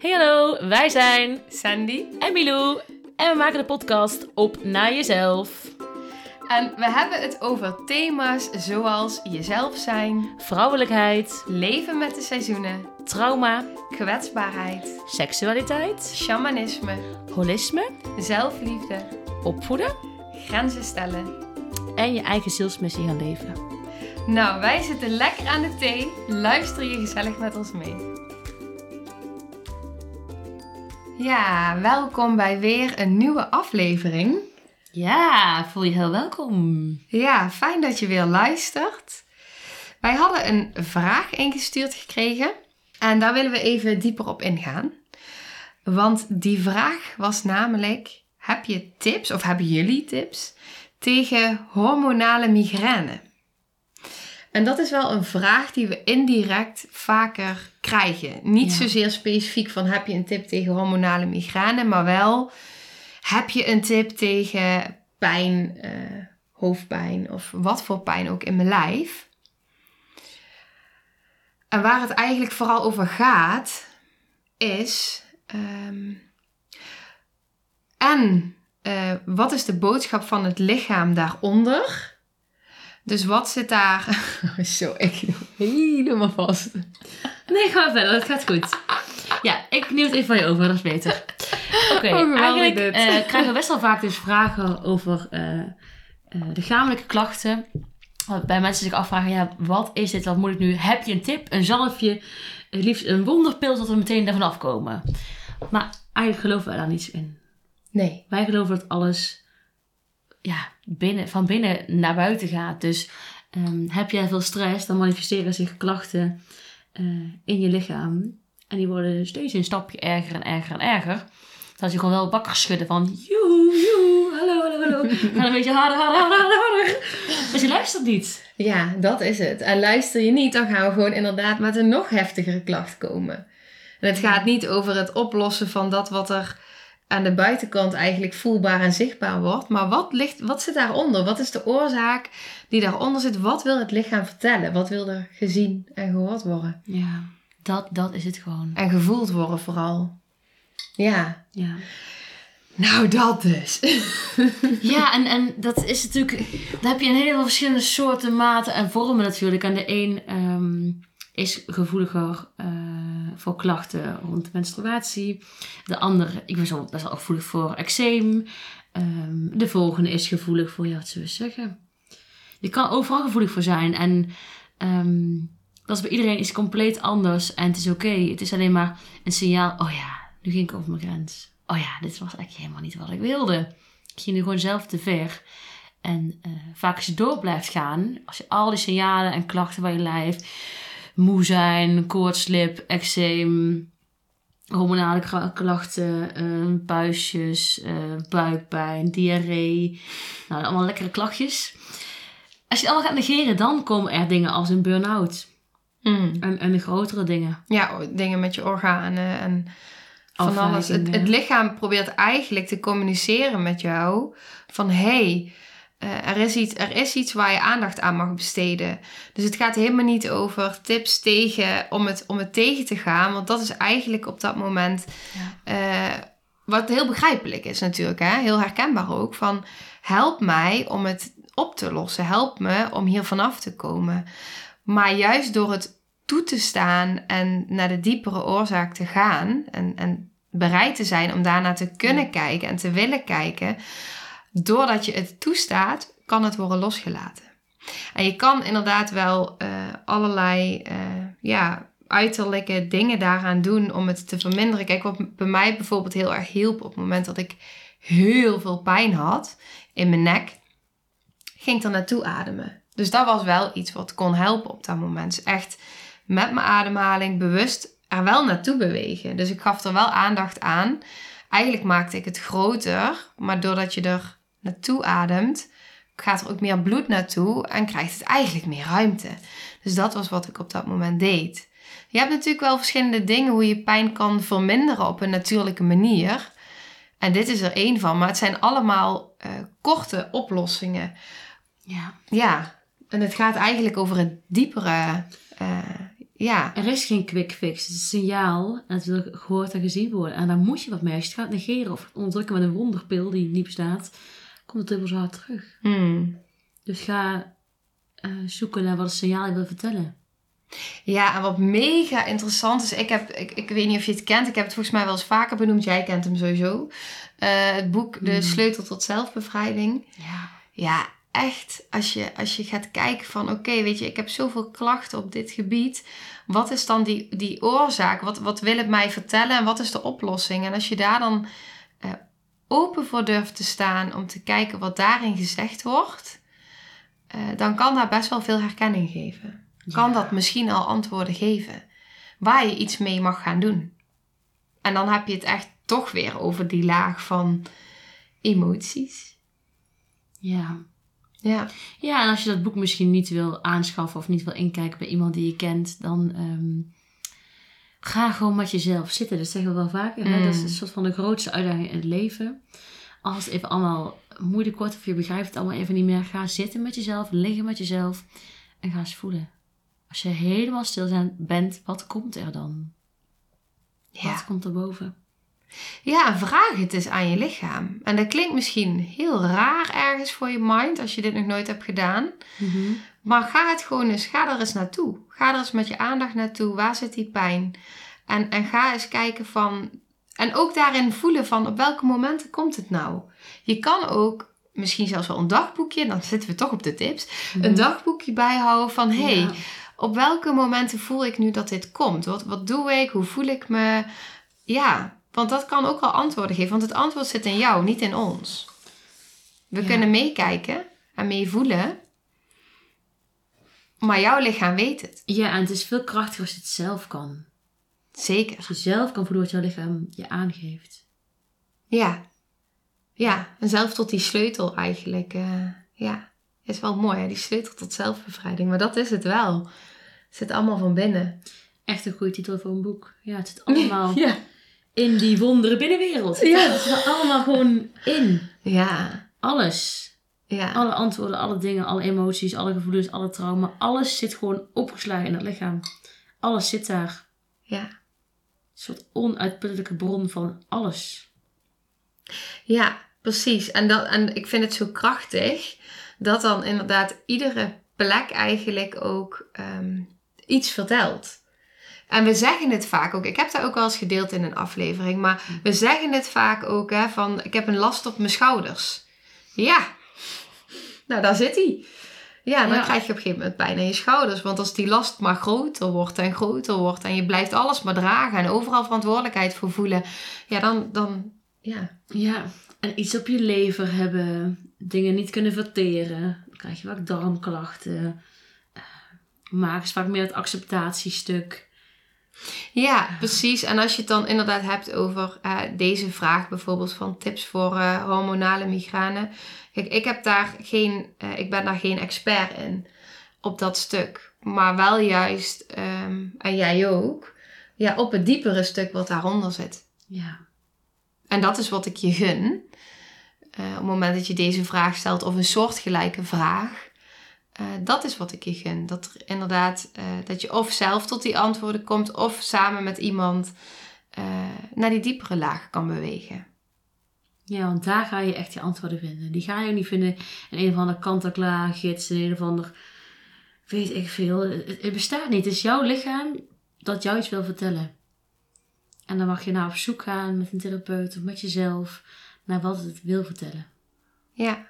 Hey hallo, wij zijn Sandy. en Milou en we maken de podcast op naar jezelf. En we hebben het over thema's zoals jezelf zijn, Vrouwelijkheid, leven met de seizoenen, trauma, kwetsbaarheid, seksualiteit, shamanisme, holisme, zelfliefde, opvoeden grenzen stellen. en je eigen zielsmissie gaan leven. Nou, wij zitten lekker aan de thee. Luister je gezellig met ons mee. Ja, welkom bij weer een nieuwe aflevering. Ja, voel je heel welkom. Ja, fijn dat je weer luistert. Wij hadden een vraag ingestuurd gekregen en daar willen we even dieper op ingaan. Want die vraag was namelijk: heb je tips of hebben jullie tips tegen hormonale migraine? En dat is wel een vraag die we indirect vaker krijgen. Niet Ja. zozeer specifiek van heb je een tip tegen hormonale migraine, maar wel heb je een tip tegen pijn, eh, hoofdpijn of wat voor pijn ook in mijn lijf. En waar het eigenlijk vooral over gaat, is. ehm, en eh, wat is de boodschap van het lichaam daaronder? Dus wat zit daar. Zo, ik helemaal vast. Nee, ga verder, dat gaat goed. Ja, ik neem het even van je over, dat is beter. Oké, Oh, eigenlijk eh, krijgen we best wel vaak dus vragen over eh, eh, lichamelijke klachten. Waarbij mensen zich afvragen, ja, wat is dit, wat moet ik nu? Heb je een tip, een zalfje, het liefst een wonderpil, dat we meteen daarvan afkomen? Maar eigenlijk geloven wij daar niets in. Nee. Wij geloven dat alles ja, binnen, van binnen naar buiten gaat. Dus ehm, heb jij veel stress, dan manifesteren zich klachten eh, in je lichaam. En die worden steeds een stapje erger en erger en erger. Dat je gewoon wel wakker schudden van... Joehoe, joehoe, hallo, hallo, hallo. Ga een beetje harder, harder, harder, harder. Maar je luistert niet. Ja, dat is het. En luister je niet, dan gaan we gewoon inderdaad met een nog heftigere klacht komen. En het gaat niet over het oplossen van dat wat er aan de buitenkant eigenlijk voelbaar en zichtbaar wordt. Maar wat, ligt, wat zit daaronder? Wat is de oorzaak die daaronder zit? Wat wil het lichaam vertellen? Wat wil er gezien en gehoord worden? Ja, dat, dat is het gewoon. En gevoeld worden vooral. Ja. Ja. Nou, dat dus. Ja, en, en dat is natuurlijk... Dan heb je een heleboel verschillende soorten, maten en vormen natuurlijk. En de een ehm, is gevoeliger eh, voor klachten rond menstruatie. De andere, ik ben zo best wel gevoelig voor eczeem. Ehm, de volgende is gevoelig voor, ja, wat zullen we zeggen? Je kan overal gevoelig voor zijn. En ehm, dat is bij iedereen is compleet anders. En het is oké. Het is alleen maar een signaal. Oh ja, nu ging ik over mijn grens. Oh ja, dit was eigenlijk helemaal niet wat ik wilde. Ik ging nu gewoon zelf te ver. En eh, vaak als je door blijft gaan, als je al die signalen en klachten bij je lijf, moe zijn, koortslip, eczeem, hormonale klachten, eh, puistjes, eh, buikpijn, diarree, nou allemaal lekkere klachtjes. Als je het allemaal gaat negeren, dan komen er dingen als een burn-out Mm. en, en de grotere dingen. Ja, dingen met je organen en van alles. Het lichaam probeert eigenlijk te communiceren met jou van hé, hey, eh, er, is iets, er is iets waar je aandacht aan mag besteden. Dus het gaat helemaal niet over tips tegen om het, om het tegen te gaan, want dat is eigenlijk op dat moment eh, wat heel begrijpelijk is natuurlijk, hè? heel herkenbaar ook, van help mij om het op te lossen, help me om hier vanaf te komen. Maar juist door het toe te staan en naar de diepere oorzaak te gaan en, en bereid te zijn om daarna te kunnen kijken en te willen kijken, doordat je het toestaat, kan het worden losgelaten. En je kan inderdaad wel eh, allerlei eh, ja, uiterlijke dingen daaraan doen om het te verminderen. Kijk, wat bij mij bijvoorbeeld heel erg hielp op het moment dat ik heel veel pijn had in mijn nek, ging ik er naartoe ademen. Dus dat was wel iets wat kon helpen op dat moment. Dus echt met mijn ademhaling bewust er wel naartoe bewegen. Dus ik gaf er wel aandacht aan. Eigenlijk maakte ik het groter, maar doordat je er naartoe ademt, gaat er ook meer bloed naartoe en krijgt het eigenlijk meer ruimte. Dus dat was wat ik op dat moment deed. Je hebt natuurlijk wel verschillende dingen hoe je pijn kan verminderen op een natuurlijke manier. En dit is er één van, maar het zijn allemaal eh, korte oplossingen. Ja. Ja, en het gaat eigenlijk over het diepere, eh, Ja, Er is geen quick fix. Het is een signaal en het wil gehoord en gezien worden. En daar moet je wat mee. Als je het gaat negeren of onderdrukken met een wonderpil die niet bestaat, komt het dubbel zo hard terug. Hmm. Dus ga eh, zoeken naar wat het signaal je wil vertellen. Ja, en wat mega interessant is, ik, heb, ik, ik weet niet of je het kent, ik heb het volgens mij wel eens vaker benoemd, jij kent hem sowieso. Eh, het boek De Hmm. Sleutel tot Zelfbevrijding. Ja. Ja, echt, als je, als je gaat kijken van, oké, weet je, ik heb zoveel klachten op dit gebied. Wat is dan die, die oorzaak? Wat, wat wil het mij vertellen en wat is de oplossing? En als je daar dan open voor durft te staan om te kijken wat daarin gezegd wordt, eh, dan kan daar best wel veel herkenning geven. Kan Ja. dat misschien al antwoorden geven waar je iets mee mag gaan doen. En dan heb je het echt toch weer over die laag van emoties. Ja. Ja. Ja, en als je dat boek misschien niet wil aanschaffen of niet wil inkijken bij iemand die je kent, dan ehm, ga gewoon met jezelf zitten. Dat zeggen we wel vaker. Hè? Mm. Dat is een soort van de grootste uitdaging in het leven. Als het even allemaal moeilijk wordt of je begrijpt het allemaal even niet meer, ga zitten met jezelf, liggen met jezelf en ga eens voelen. Als je helemaal stil bent, wat komt er dan? Wat Ja. komt er boven? ja, vraag het eens aan je lichaam. En dat klinkt misschien heel raar ergens voor je mind als je dit nog nooit hebt gedaan. Maar ga het gewoon eens, ga er eens naartoe. Ga er eens met je aandacht naartoe. Waar zit die pijn? En, en ga eens kijken van. En ook daarin voelen van op welke momenten komt het nou? Je kan ook misschien zelfs wel een dagboekje, dan zitten we toch op de tips. Een dagboekje bijhouden van hé, hey, Ja. op welke momenten voel ik nu dat dit komt? Wat, wat doe ik? Hoe voel ik me? Ja, want dat kan ook wel antwoorden geven. Want het antwoord zit in jou, niet in ons. We Ja. kunnen meekijken en meevoelen. Maar jouw lichaam weet het. Ja, en het is veel krachtiger als je het zelf kan. Zeker. Als je zelf kan voelen wat jouw lichaam je aangeeft. Ja. Ja, en zelf tot die sleutel eigenlijk. eh, ja, is wel mooi hè? die sleutel tot zelfbevrijding. Maar dat is het wel. Het zit allemaal van binnen. Echt een goede titel voor een boek. Ja, het zit allemaal Ja. in die wondere binnenwereld. Ja. Het zit er allemaal gewoon in. Ja. Alles. Ja. Alle antwoorden, alle dingen, alle emoties, alle gevoelens, alle trauma. Alles zit gewoon opgeslagen in het lichaam. Alles zit daar. Ja. Een soort onuitputtelijke bron van alles. Ja, precies. En, dat, en ik vind het zo krachtig dat dan inderdaad iedere plek eigenlijk ook ehm, iets vertelt. En we zeggen het vaak ook. Ik heb dat ook wel eens gedeeld in een aflevering. Maar we zeggen het vaak ook hè, van ik heb een last op mijn schouders. Ja, nou daar zit hij. Ja, dan Ja. krijg je op een gegeven moment pijn in je schouders. Want als die last maar groter wordt en groter wordt... en je blijft alles maar dragen en overal verantwoordelijkheid voor voelen... ja, dan, dan ja, Ja, en iets op je lever hebben. Dingen niet kunnen verteren. Dan krijg je vaak darmklachten. Eh, Maag is vaak meer het acceptatiestuk. Ja, precies. En als je het dan inderdaad hebt over eh, deze vraag bijvoorbeeld van tips voor eh, hormonale migraine. Kijk, ik heb daar geen, eh, ik ben daar geen expert in op dat stuk. Maar wel juist, ehm, en jij ook, ja, op het diepere stuk wat daaronder zit. Ja. En dat is wat ik je gun. Op het moment dat je deze vraag stelt of een soortgelijke vraag. Eh, dat is wat ik je gun. Dat er inderdaad, eh, dat je of zelf tot die antwoorden komt, of samen met iemand eh, naar die diepere laag kan bewegen. Ja, want daar ga je echt je antwoorden vinden. Die ga je niet vinden in een of ander kant-en-klaar gids, in een of ander, weet ik veel. Het, het bestaat niet. Het is jouw lichaam dat jou iets wil vertellen. En dan mag je naar op zoek gaan met een therapeut of met jezelf naar wat het wil vertellen. Ja.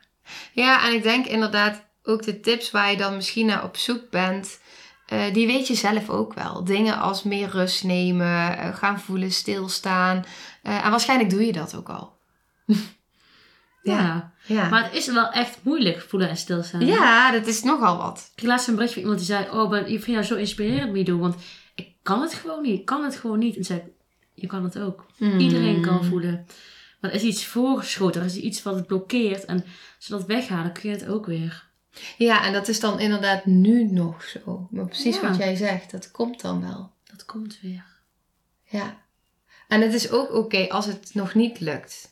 ja, en ik denk inderdaad ook de tips waar je dan misschien naar op zoek bent, eh, die weet je zelf ook wel. Dingen als meer rust nemen, eh, gaan voelen, stilstaan. Eh, en waarschijnlijk doe je dat ook al. Ja. Ja. Maar het is wel echt moeilijk voelen en stilstaan. ja, dat is nogal wat. Ik laatst een berichtje van iemand die zei: Oh, ben, ik vind jou zo inspirerend, Mido. Want ik kan het gewoon niet. Ik kan het gewoon niet. En zei Je kan het ook. Iedereen kan voelen. Maar er is iets voorgeschoten. Er is iets wat het blokkeert. En als we dat weghalen, kun je het ook weer. Ja, en dat is dan inderdaad nu nog zo. Maar precies Ja. wat jij zegt, dat komt dan wel. Dat komt weer. Ja. En het is ook oké als het nog niet lukt.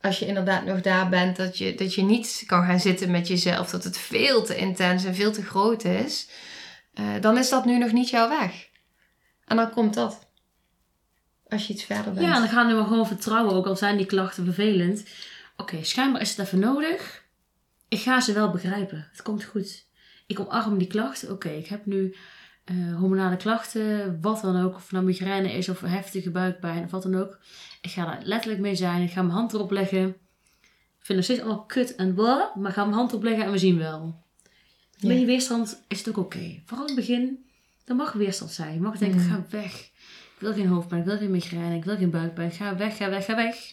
Als je inderdaad nog daar bent, dat je, dat je niet kan gaan zitten met jezelf, dat het veel te intens en veel te groot is. eh, dan is dat nu nog niet jouw weg. En dan komt dat. Als je iets verder bent. Ja, dan gaan we gewoon vertrouwen, ook al zijn die klachten vervelend. Oké, schijnbaar is het even nodig. Ik ga ze wel begrijpen. Het komt goed. Ik omarm die klachten. Oké, ik heb nu eh, hormonale klachten, wat dan ook. Of het nou migraine is of heftige buikpijn of wat dan ook. Ik ga daar letterlijk mee zijn. Ik ga mijn hand erop leggen. Ik vind het nog steeds allemaal kut en blah, maar ik ga mijn hand erop leggen en we zien wel. Ja. Met je weerstand is het ook oké. Vooral in het begin, er mag weerstand zijn. Je mag denken, Mm. ga weg. Ik wil geen hoofdpijn, ik wil geen migraine, ik wil geen buikpijn. Ga weg, ga weg, ga weg.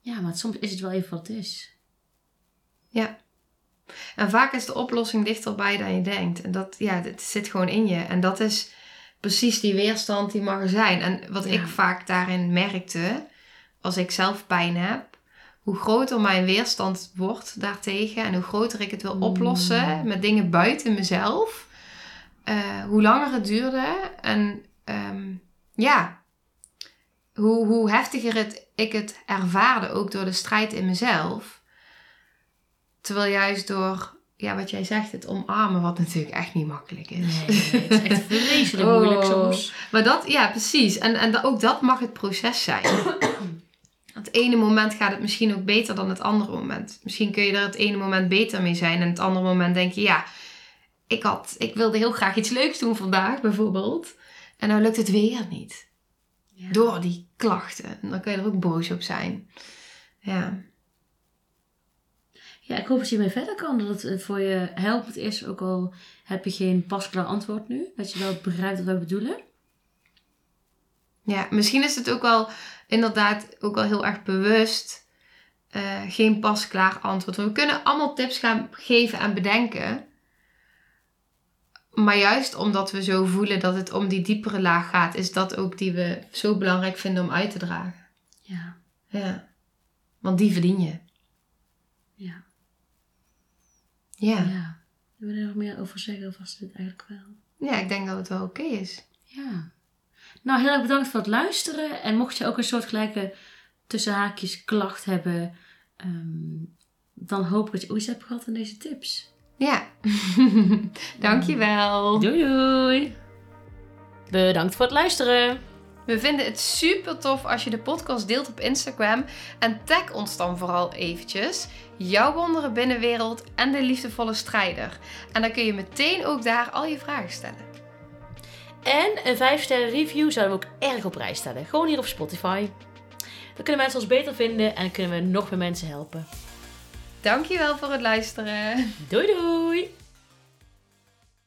Ja, maar soms is het wel even wat het is. Ja. En vaak is de oplossing dichterbij dan je denkt. En dat, ja, het zit gewoon in je. En dat is precies die weerstand die mag er zijn. En wat Ja. ik vaak daarin merkte, als ik zelf pijn heb, hoe groter mijn weerstand wordt daartegen en hoe groter ik het wil oplossen met dingen buiten mezelf, eh, hoe langer het duurde en ehm, ja, hoe, hoe heftiger het, ik het ervaarde, ook door de strijd in mezelf. Terwijl juist door, ja, wat jij zegt, het omarmen, wat natuurlijk echt niet makkelijk is. Nee, nee, het is echt vreselijk Oh. moeilijk soms. Maar dat, ja, precies. En, en ook dat mag het proces zijn. Het ene moment gaat het misschien ook beter dan het andere moment. Misschien kun je er het ene moment beter mee zijn. En het andere moment denk je, ja, ik, had, ik wilde heel graag iets leuks doen vandaag, bijvoorbeeld. En nou lukt het weer niet. Ja. Door die klachten. En dan kun je er ook boos op zijn. Ja. Ja, ik hoop dat je mee verder kan. Dat het eh, voor je helpend is. Ook al heb je geen pasklaar antwoord nu. Dat je wel begrijpt wat wij bedoelen. Ja, misschien is het ook wel inderdaad ook wel heel erg bewust eh, geen pasklaar antwoord. Want we kunnen allemaal tips gaan geven en bedenken. Maar juist omdat we zo voelen dat het om die diepere laag gaat, is dat ook die we zo belangrijk vinden om uit te dragen. Ja. Ja. Want die verdien je. Ja. Ja. ja. Wil je er nog meer over zeggen? Of was dit eigenlijk wel? Ja, ik denk dat het wel oké is. Ja. Nou, heel erg bedankt voor het luisteren. En mocht je ook een soortgelijke tussen haakjes klacht hebben, ehm, dan hoop ik dat je ooit hebt gehad aan deze tips. Ja. Dankjewel. Doei doei! Bedankt voor het luisteren. We vinden het super tof als je de podcast deelt op Instagram. En tag ons dan vooral eventjes. Jouw wondere binnenwereld en de liefdevolle strijder. En dan kun je meteen ook daar al je vragen stellen. En een 5 sterren review zouden we ook erg op prijs stellen. Gewoon hier op Spotify. Dan kunnen mensen ons beter vinden en kunnen we nog meer mensen helpen. Dankjewel voor het luisteren. Doei doei!